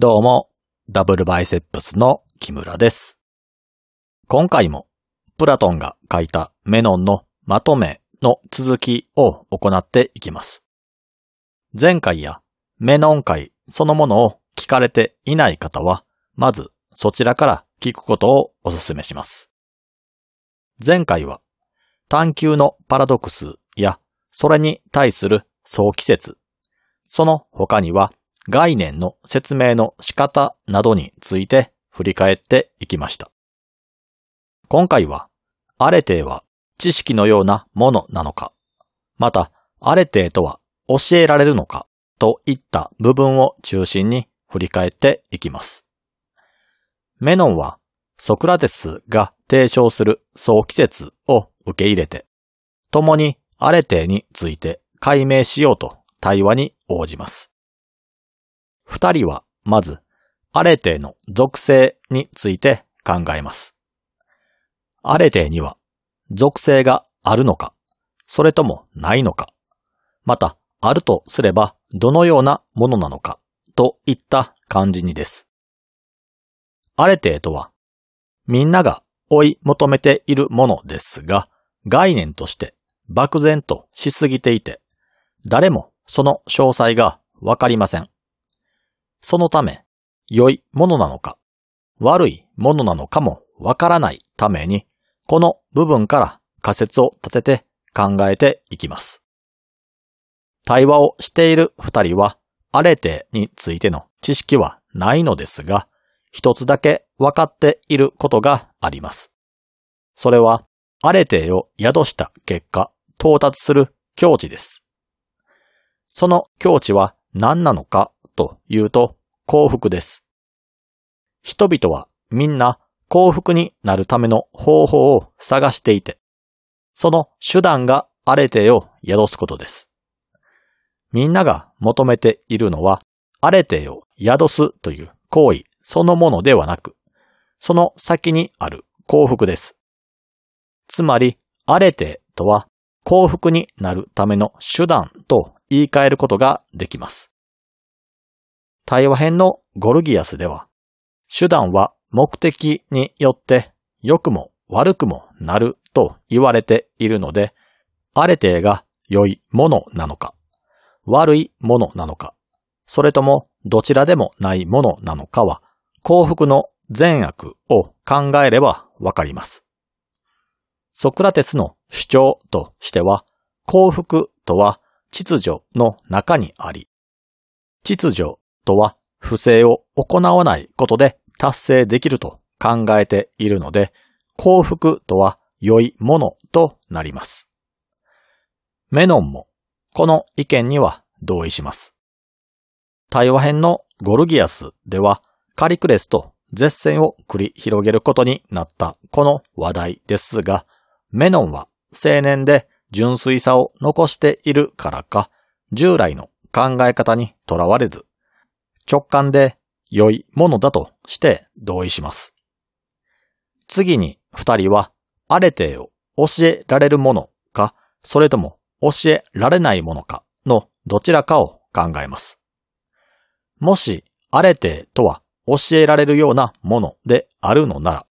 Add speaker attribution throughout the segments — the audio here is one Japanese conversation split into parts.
Speaker 1: どうも、ダブルバイセップスの木村です。今回も、プラトンが書いたメノンのまとめの続きを行っていきます。前回やメノン会そのものを聞かれていない方は、まずそちらから聞くことをお勧めします。前回は、探求のパラドックスや、それに対する総季節、その他には概念の説明の仕方などについて振り返っていきました。今回は、アレテーは知識のようなものなのか、また、アレテーとは教えられるのかといった部分を中心に振り返っていきます。メノンはソクラテスが提唱する総季節を受け入れて、共にアレテーについて解明しようと対話に応じます。二人はまずアレテーの属性について考えます。アレテーには属性があるのか、それともないのか、またあるとすればどのようなものなのかといった感じにです。アレテーとはみんなが追い求めているものですが、概念として漠然としすぎていて、誰もその詳細がわかりません。そのため、良いものなのか、悪いものなのかもわからないために、この部分から仮説を立てて考えていきます。対話をしている二人は、アレテについての知識はないのですが、一つだけ分かっていることがあります。それは、アレテを宿した結果、到達する境地です。その境地は何なのかというと幸福です。人々はみんな幸福になるための方法を探していて、その手段がアレテを宿すことです。みんなが求めているのはアレテを宿すという行為そのものではなく、その先にある幸福です。つまり、アレテとは幸福になるための手段と言い換えることができます。対話編のゴルギアスでは、手段は目的によって良くも悪くもなると言われているので、アレテが良いものなのか、悪いものなのか、それともどちらでもないものなのかは、幸福の善悪を考えればわかります。ソクラテスの主張としては、幸福とは秩序の中にあり、秩序とは不正を行わないことで達成できると考えているので、幸福とは良いものとなります。メノンもこの意見には同意します。対話編のゴルギアスではカリクレスと絶戦を繰り広げることになったこの話題ですが、メノンは青年で純粋さを残しているからか、従来の考え方にとらわれず、直感で良いものだとして同意します。次に二人は、アレテを教えられるものか、それとも教えられないものかのどちらかを考えます。もし、アレテとは教えられるようなものであるのなら、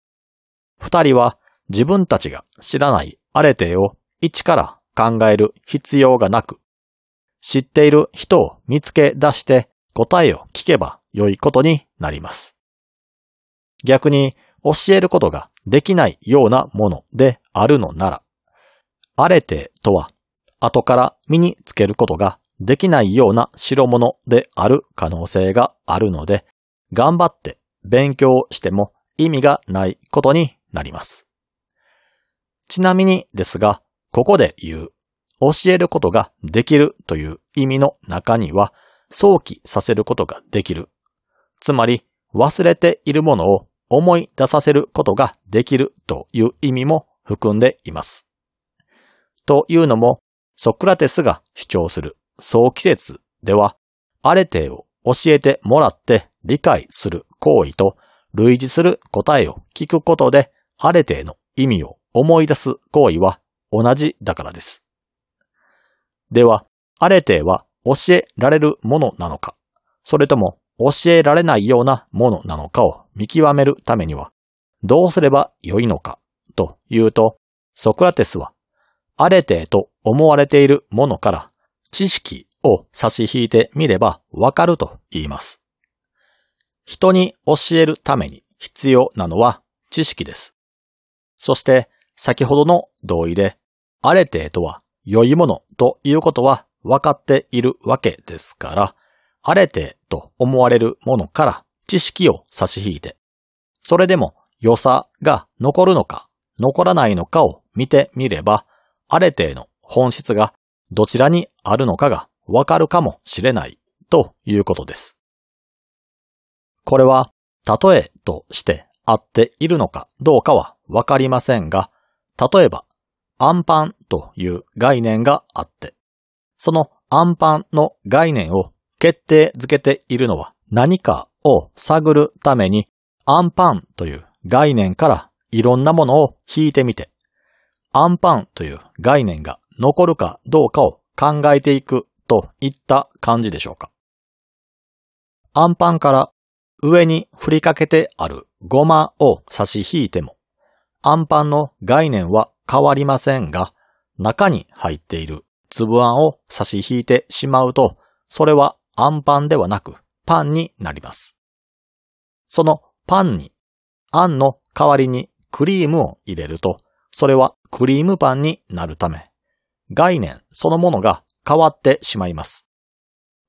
Speaker 1: 二人は自分たちが知らないアレテを一から考える必要がなく、知っている人を見つけ出して答えを聞けば良いことになります。逆に教えることができないようなものであるのなら、アレテとは後から身につけることができないような代物である可能性があるので、頑張って勉強しても意味がないことになります。ちなみにですが、ここで言う、教えることができるという意味の中には、想起させることができる。つまり、忘れているものを思い出させることができるという意味も含んでいます。というのも、ソクラテスが主張する総季節では、アレテを教えてもらって理解する行為と類似する答えを聞くことで、アレテの意味を思い出す行為は同じだからです。では、アレテは教えられるものなのか、それとも教えられないようなものなのかを見極めるためには、どうすればよいのかというと、ソクラテスは、あれてと思われているものから知識を差し引いてみればわかると言います。人に教えるために必要なのは知識です。そして先ほどの同意で、あれてとは良いものということは分かっているわけですから、あれてと思われるものから知識を差し引いて、それでも良さが残るのか残らないのかを見てみれば、あれての本質がどちらにあるのかがわかるかもしれないということです。これは、例えとして合っているのかどうかはわかりませんが、例えば、アンパンという概念があって、そのアンパンの概念を決定づけているのは何かを探るために、アンパンという概念からいろんなものを引いてみて、アンパンという概念が残るかどうかを考えていくといった感じでしょうか。アンパンから上に振りかけてあるゴマを差し引いても、アンパンの概念は変わりませんが、中に入っている粒あんを差し引いてしまうと、それはアンパンではなくパンになります。そのパンに、あんの代わりにクリームを入れると、それはクリームパンになるため、概念そのものが変わってしまいます。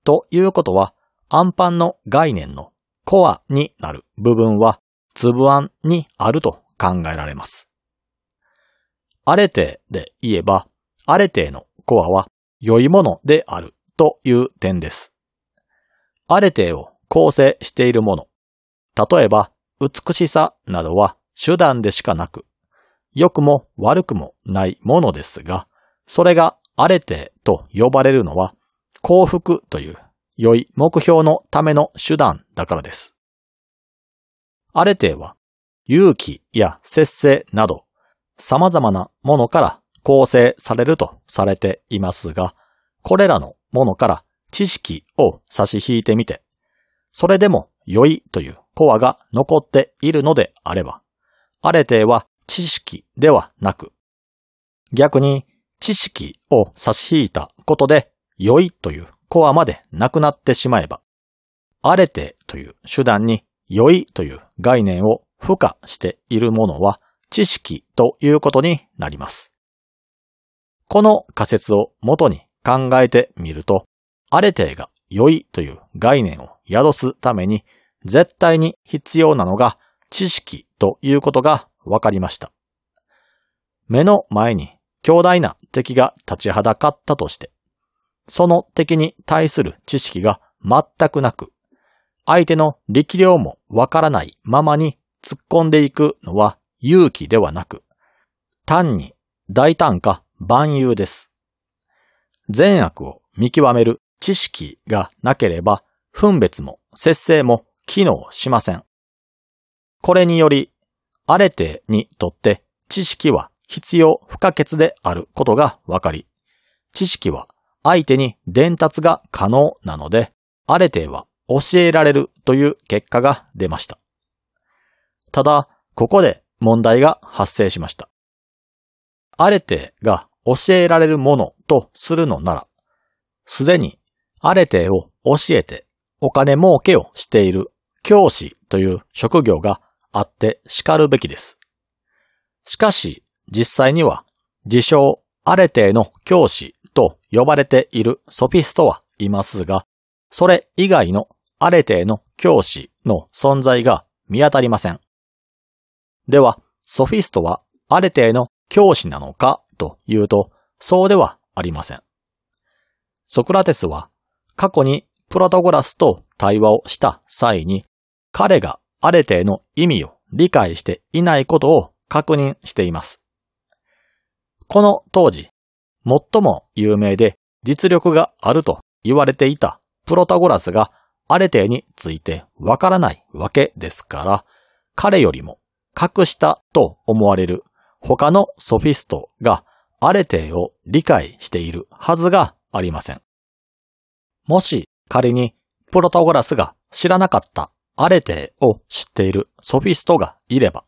Speaker 1: ということは、アンパンの概念のコアになる部分は粒あんにあると考えられます。アレテで言えば、アレテのコアは良いものであるという点です。アレテを構成しているもの、例えば美しさなどは手段でしかなく、良くも悪くもないものですが、それがアレテと呼ばれるのは幸福という良い目標のための手段だからです。アレテは勇気や節制など様々なものから構成されるとされていますが、これらのものから知識を差し引いてみて、それでも良いというコアが残っているのであれば、アレテは知識ではなく、逆に知識を差し引いたことで良いというコアまでなくなってしまえば、アレテという手段に良いという概念を付加しているものは知識ということになります。この仮説を元に考えてみると、アレテが良いという概念を宿すために絶対に必要なのが知識ということが分かりました。目の前に強大な敵が立ちはだかったとして、その敵に対する知識が全くなく、相手の力量もわからないままに突っ込んでいくのは勇気ではなく、単に大胆か万有です。善悪を見極める知識がなければ、分別も節制も機能しません。これにより、アレテにとって知識は必要不可欠であることがわかり、知識は相手に伝達が可能なので、アレテは教えられるという結果が出ました。ただ、ここで問題が発生しました。アレテが教えられるものとするのなら、すでにアレテを教えてお金儲けをしている教師という職業があって然るべきです。しかし、実際には、自称アレテの教師と呼ばれているソフィストはいますが、それ以外のアレテの教師の存在が見当たりません。では、ソフィストはアレテの教師なのかというと、そうではありません。ソクラテスは過去にプロトゴラスと対話をした際に、彼がアレテの意味を理解していないことを確認しています。この当時、最も有名で実力があると言われていたプロタゴラスがアレテについてわからないわけですから、彼よりも格下と思われる他のソフィストがアレテを理解しているはずがありません。もし仮にプロタゴラスが知らなかったアレテを知っているソフィストがいれば、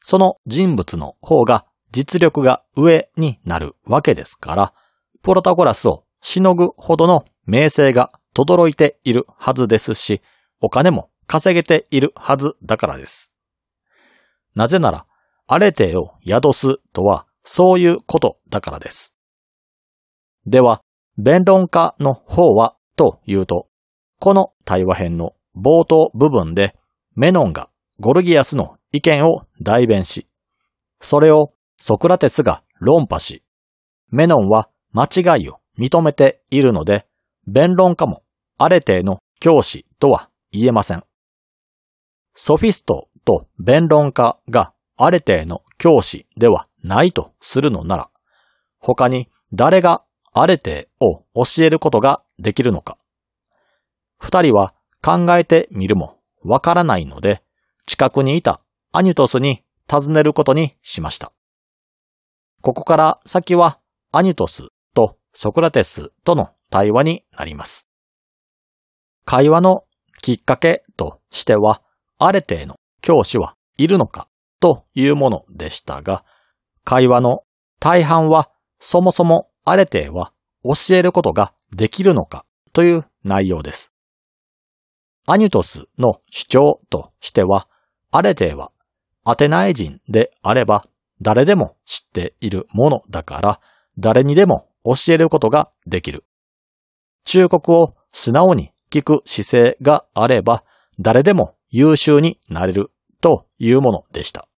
Speaker 1: その人物の方が実力が上になるわけですから、プロタゴラスをしのぐほどの名声が轟いているはずですし、お金も稼げているはずだからです。なぜなら、アレテを宿すとはそういうことだからです。では、弁論家の方はというと、この対話編の冒頭部分でメノンがゴルギアスの意見を代弁し、それをソクラテスが論破し、メノンは間違いを認めているので、弁論家もアレテの教師とは言えません。ソフィストと弁論家がアレテの教師ではないとするのなら、他に誰がアレテを教えることができるのか。二人は考えてみるもわからないので、近くにいたアニュトスに尋ねることにしました。ここから先はアニュトスとソクラテスとの対話になります。会話のきっかけとしては、アレテの教師はいるのかというものでしたが、会話の大半はそもそもアレテは教えることができるのかという内容です。アニュトスの主張としては、アレテはアテナイ人であれば誰でも知っているものだから誰にでも教えることができる。忠告を素直に聞く姿勢があれば誰でも優秀になれるというものでした。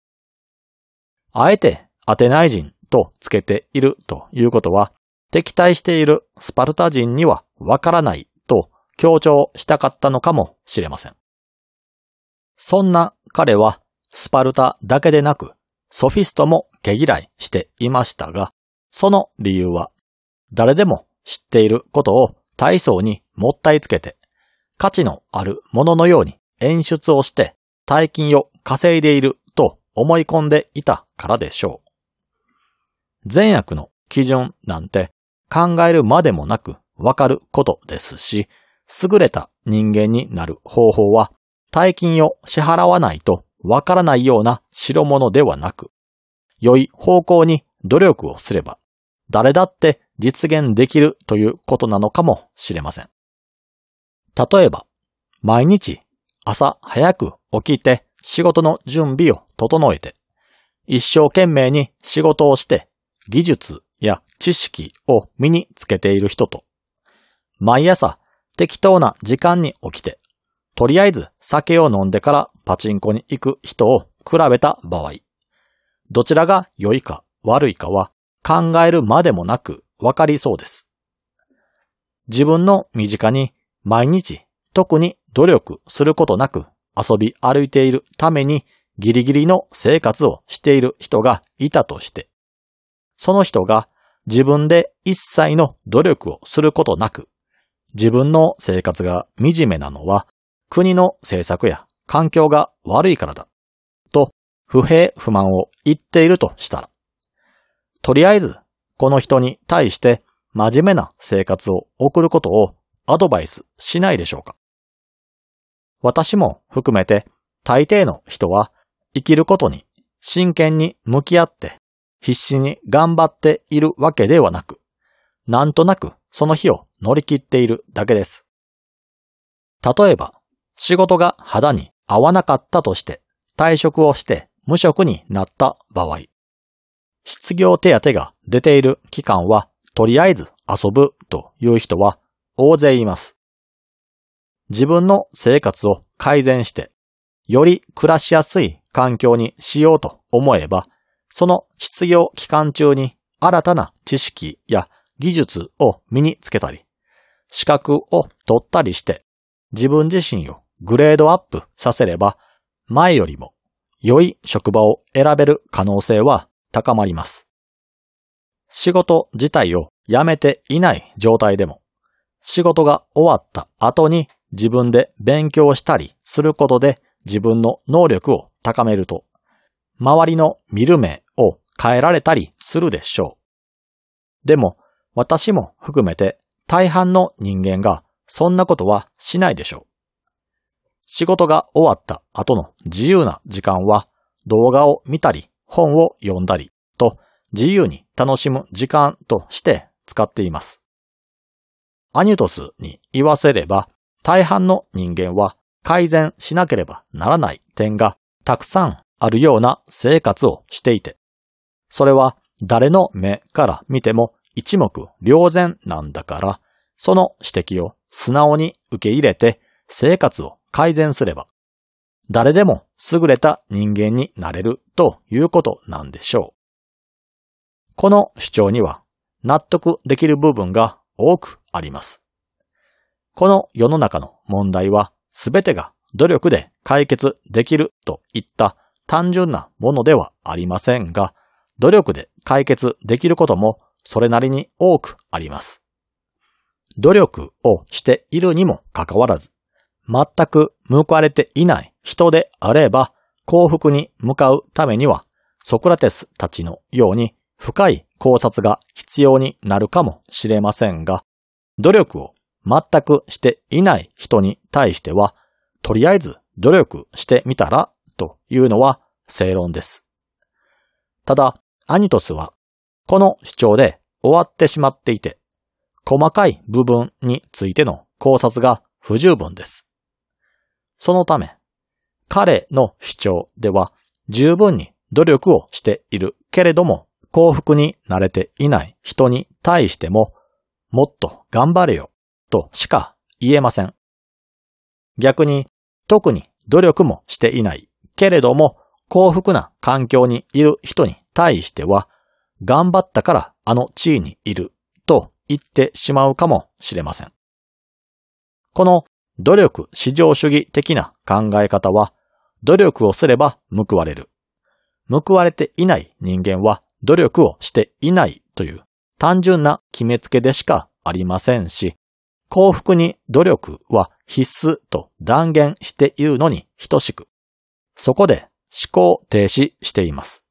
Speaker 1: あえてアテナイ人とつけているということは敵対しているスパルタ人にはわからないと強調したかったのかもしれません。そんな彼はスパルタだけでなくソフィストも毛嫌いしていましたが、その理由は誰でも知っていることを体操にもったいつけて価値のあるもののように演出をして大金を稼いでいる思い込んでいたからでしょう。善悪の基準なんて考えるまでもなくわかることですし、優れた人間になる方法は大金を支払わないとわからないような代物ではなく、良い方向に努力をすれば、誰だって実現できるということなのかもしれません。例えば、毎日朝早く起きて仕事の準備を整えて、一生懸命に仕事をして技術や知識を身につけている人と、毎朝適当な時間に起きて、とりあえず酒を飲んでからパチンコに行く人を比べた場合、どちらが良いか悪いかは考えるまでもなくわかりそうです。自分の身近に毎日特に努力することなく遊び歩いているためにギリギリの生活をしている人がいたとして、その人が自分で一切の努力をすることなく、自分の生活が惨めなのは国の政策や環境が悪いからだ、と不平不満を言っているとしたら、とりあえずこの人に対して真面目な生活を送ることをアドバイスしないでしょうか。私も含めて大抵の人は生きることに真剣に向き合って必死に頑張っているわけではなく、なんとなくその日を乗り切っているだけです。例えば、仕事が肌に合わなかったとして退職をして無職になった場合、失業手当が出ている期間はとりあえず遊ぶという人は大勢います。自分の生活を改善して、より暮らしやすい環境にしようと思えば、その失業期間中に新たな知識や技術を身につけたり、資格を取ったりして、自分自身をグレードアップさせれば、前よりも良い職場を選べる可能性は高まります。仕事自体を辞めていない状態でも、仕事が終わった後に自分で勉強したりすることで自分の能力を高めると、周りの見る目を変えられたりするでしょう。でも、私も含めて大半の人間がそんなことはしないでしょう。仕事が終わった後の自由な時間は動画を見たり本を読んだりと自由に楽しむ時間として使っています。アニュトスに言わせれば大半の人間は改善しなければならない点がたくさんあるような生活をしていて、それは誰の目から見ても一目瞭然なんだから、その指摘を素直に受け入れて生活を改善すれば、誰でも優れた人間になれるということなんでしょう。この主張には納得できる部分が多くあります。この世の中の問題はすべてが努力で解決できるといった単純なものではありませんが、努力で解決できることもそれなりに多くあります。努力をしているにもかかわらず、全く報われていない人であれば、幸福に向かうためには、ソクラテスたちのように深い考察が必要になるかもしれませんが、努力を全くしていない人に対しては、とりあえず努力してみたらというのは正論です。ただ、アニトスは、この主張で終わってしまっていて、細かい部分についての考察が不十分です。そのため、彼の主張では十分に努力をしているけれども幸福になれていない人に対してももっと頑張れよとしか言えません。逆に特に努力もしていないけれども幸福な環境にいる人に対しては頑張ったからあの地位にいると言ってしまうかもしれません。この努力至上主義的な考え方は努力をすれば報われる。報われていない人間は努力をしていないという単純な決めつけでしかありませんし、幸福に努力は必須と断言しているのに等しく、そこで思考停止しています。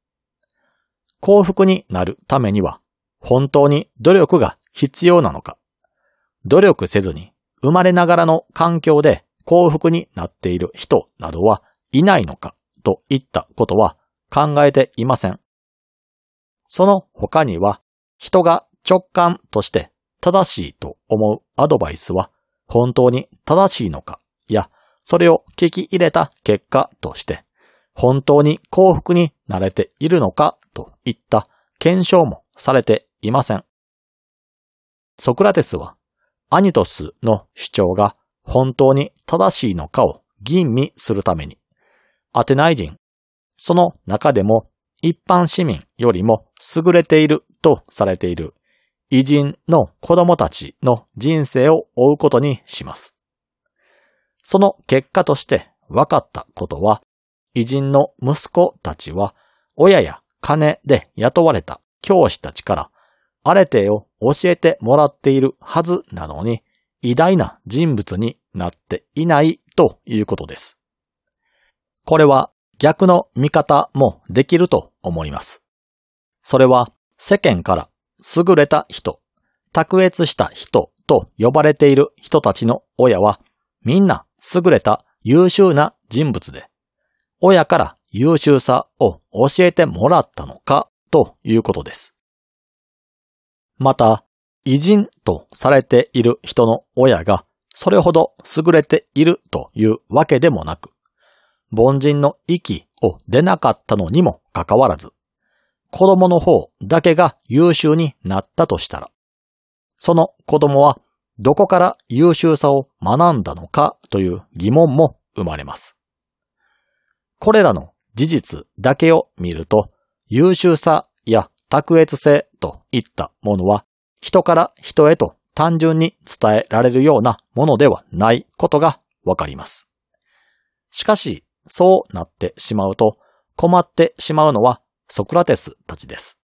Speaker 1: 幸福になるためには本当に努力が必要なのか、努力せずに生まれながらの環境で幸福になっている人などはいないのかといったことは考えていません。その他には人が直感として正しいと思うアドバイスは本当に正しいのかやそれを聞き入れた結果として本当に幸福になれているのかといった検証もされていません。ソクラテスはアニトスの主張が本当に正しいのかを吟味するために、アテナイ人、その中でも一般市民よりも優れているとされている偉人の子供たちの人生を追うことにします。その結果として分かったことは、偉人の息子たちは親や金で雇われた教師たちからアレテを教えてもらっているはずなのに偉大な人物になっていないということです。これは逆の見方もできると思います。それは世間から優れた人、卓越した人と呼ばれている人たちの親はみんな優れた優秀な人物で、親から優秀さを教えてもらったのかということです。また、偉人とされている人の親がそれほど優れているというわけでもなく、凡人の息を出なかったのにもかかわらず、子供の方だけが優秀になったとしたら、その子供はどこから優秀さを学んだのかという疑問も生まれます。これらの事実だけを見ると、優秀さや卓越性といったものは人から人へと単純に伝えられるようなものではないことがわかります。しかし、そうなってしまうと困ってしまうのはソクラテスたちです。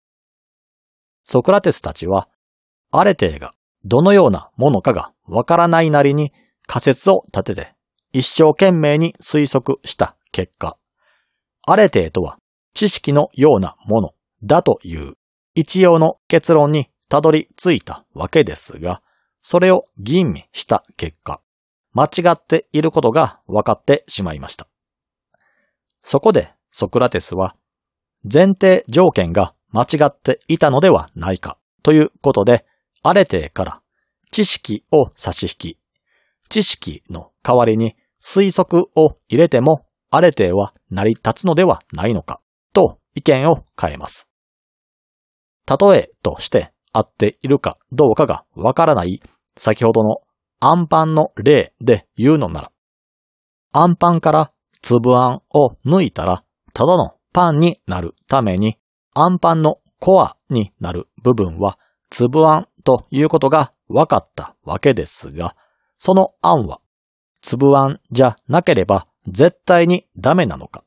Speaker 1: ソクラテスたちは、アレテーがどのようなものかがわからないなりに仮説を立てて一生懸命に推測した結果、アレテーとは知識のようなものだという一応の結論にたどり着いたわけですが、それを吟味した結果、間違っていることが分かってしまいました。そこでソクラテスは、前提条件が間違っていたのではないかということで、アレテから知識を差し引き、知識の代わりに推測を入れてもアレテは成り立つのではないのかと意見を変えます。例えとして合っているかどうかがわからない先ほどのアンパンの例で言うのなら、アンパンから粒あんを抜いたらただのパンになるためにアンパンのコアになる部分は粒あんということが分かったわけですが、そのあんは粒あんじゃなければ絶対にダメなのか、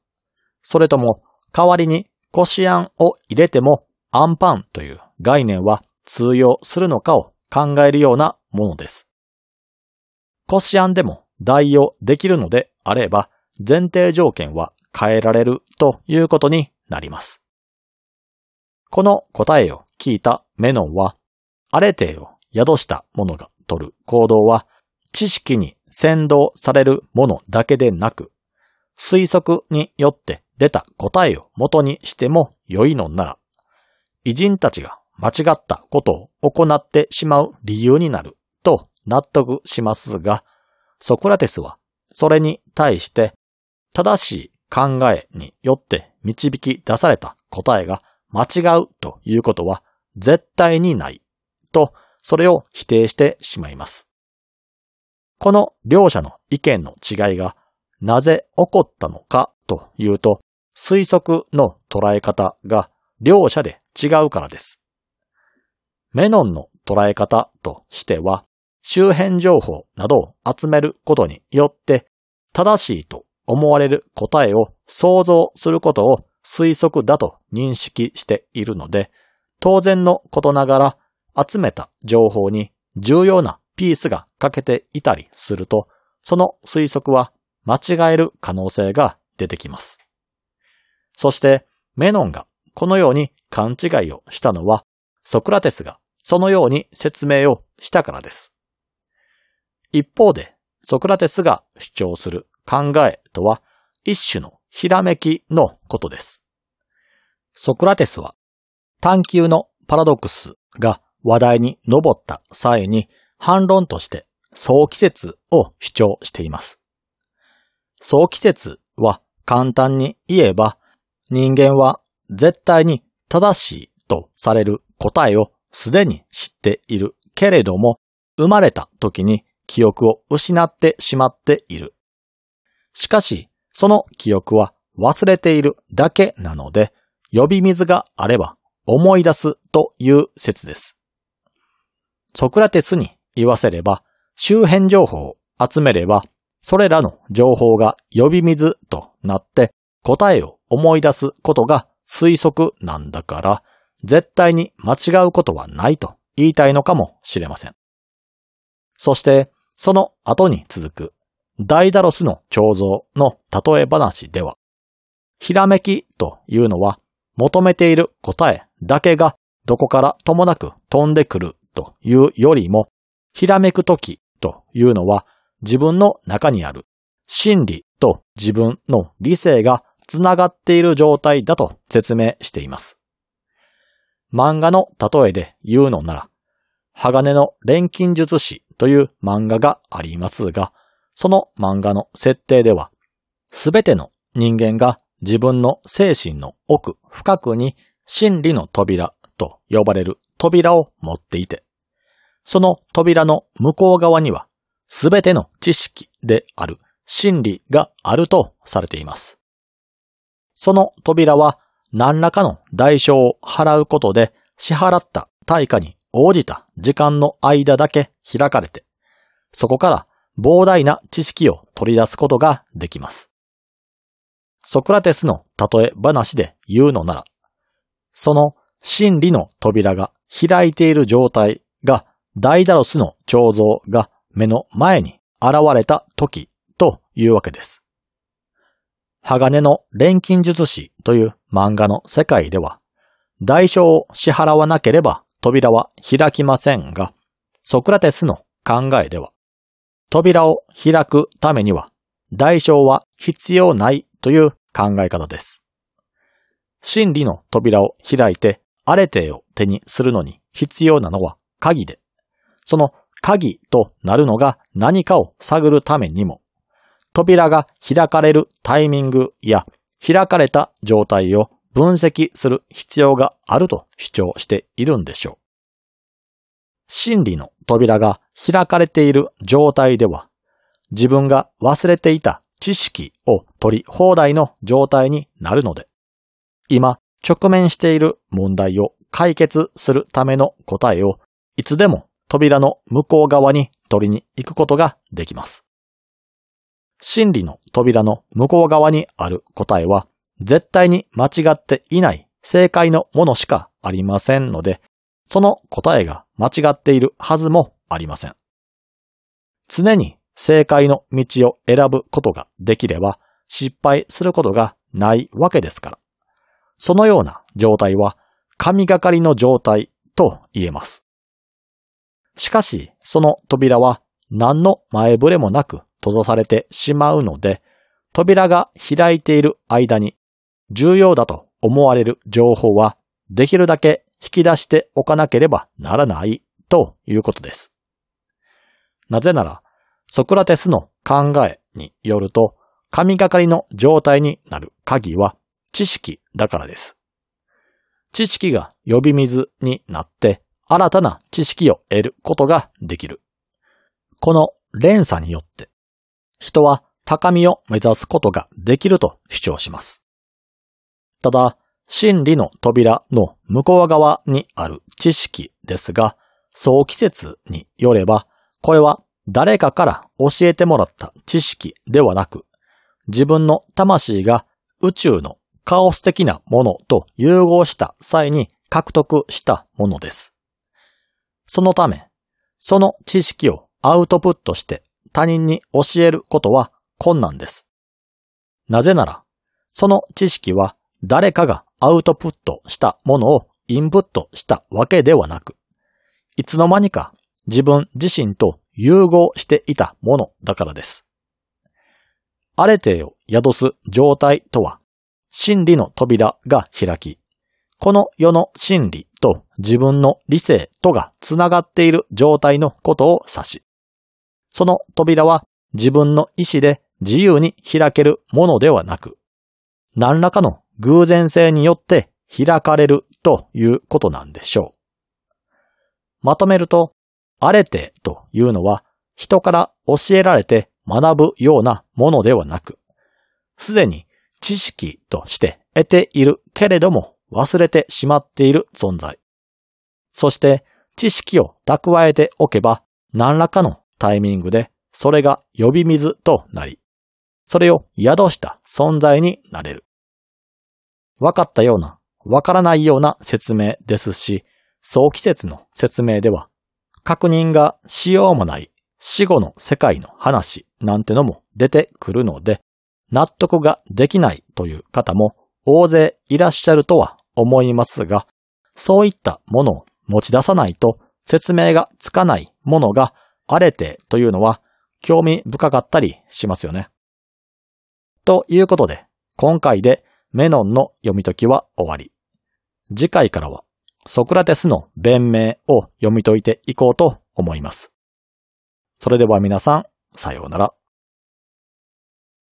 Speaker 1: それとも代わりにこしあんを入れてもアンパンという概念は通用するのかを考えるようなものです。こしあんでも代用できるのであれば前提条件は変えられるということになります。この答えを聞いたメノンは、アレテを宿した者が取る行動は、知識に先導されるものだけでなく、推測によって出た答えを元にしても良いのなら、偉人たちが間違ったことを行ってしまう理由になると納得しますが、ソクラテスはそれに対して正しい考えによって導き出された答えが間違うということは絶対にないと、それを否定してしまいます。この両者の意見の違いがなぜ起こったのかというと、推測の捉え方が両者で違うからです。メノンの捉え方としては、周辺情報などを集めることによって正しいと思われる答えを想像することを推測だと認識しているので、当然のことながら集めた情報に重要なピースが欠けていたりすると、その推測は間違える可能性が出てきます。そして、メノンがこのように勘違いをしたのは、ソクラテスがそのように説明をしたからです。一方で、ソクラテスが主張する考えとは、一種のひらめきのことです。ソクラテスは探求のパラドックスが話題に上った際に反論として早期説を主張しています。早期説は簡単に言えば人間は絶対に正しいとされる答えをすでに知っているけれども生まれた時に記憶を失ってしまっている。しかしその記憶は忘れているだけなので、呼び水があれば思い出すという説です。ソクラテスに言わせれば、周辺情報を集めれば、それらの情報が呼び水となって答えを思い出すことが推測なんだから、絶対に間違うことはないと言いたいのかもしれません。そして、その後に続くダイダロスの彫像の例え話では、ひらめきというのは求めている答えだけがどこからともなく飛んでくるというよりも、ひらめくときというのは自分の中にある真理と自分の理性がつながっている状態だと説明しています。漫画の例えで言うのなら、鋼の錬金術師という漫画がありますが、その漫画の設定では、すべての人間が自分の精神の奥深くに真理の扉と呼ばれる扉を持っていて、その扉の向こう側にはすべての知識である真理があるとされています。その扉は何らかの代償を払うことで支払った対価に応じた時間の間だけ開かれて、そこから膨大な知識を取り出すことができます。ソクラテスの例え話で言うのなら、その真理の扉が開いている状態がダイダロスの彫像が目の前に現れた時というわけです。鋼の錬金術師という漫画の世界では、代償を支払わなければ扉は開きませんが、ソクラテスの考えでは、扉を開くためには代償は必要ないという考え方です。真理の扉を開いてアレテを手にするのに必要なのは鍵で、その鍵となるのが何かを探るためにも、扉が開かれるタイミングや開かれた状態を分析する必要があると主張しているんでしょう。真理の扉が開かれている状態では、自分が忘れていた知識を取り放題の状態になるので、今直面している問題を解決するための答えをいつでも扉の向こう側に取りに行くことができます。真理の扉の向こう側にある答えは絶対に間違っていない正解のものしかありませんので、その答えが間違っているはずもありません。常に正解の道を選ぶことができれば失敗することがないわけですから。そのような状態は神がかりの状態と言えます。しかし、その扉は何の前触れもなく閉ざされてしまうので、扉が開いている間に重要だと思われる情報はできるだけ引き出しておかなければならないということです。なぜなら、ソクラテスの考えによると、神がかりの状態になる鍵は知識だからです。知識が呼び水になって新たな知識を得ることができる。この連鎖によって人は高みを目指すことができると主張します。ただ、真理の扉の向こう側にある知識ですが、早期説によれば、これは誰かから教えてもらった知識ではなく、自分の魂が宇宙のカオス的なものと融合した際に獲得したものです。そのため、その知識をアウトプットして他人に教えることは困難です。なぜなら、その知識は誰かがアウトプットしたものをインプットしたわけではなく、いつの間にか自分自身と融合していたものだからです。アレテを宿す状態とは、真理の扉が開き、この世の真理と自分の理性とがつながっている状態のことを指し、その扉は自分の意志で自由に開けるものではなく、何らかの偶然性によって開かれるということなんでしょう。まとめると、あれてというのは人から教えられて学ぶようなものではなく、すでに知識として得ているけれども忘れてしまっている存在。そして知識を蓄えておけば何らかのタイミングでそれが呼び水となり、それを宿した存在になれる。分かったような、分からないような説明ですし、早期説の説明では、確認がしようもない死後の世界の話なんてのも出てくるので、納得ができないという方も大勢いらっしゃるとは思いますが、そういったものを持ち出さないと説明がつかないものがあれてというのは興味深かったりしますよね。ということで、今回でメノンの読み解きは終わり。次回からはソクラテスの弁明を読み解いていこうと思います。それでは皆さん、さようなら。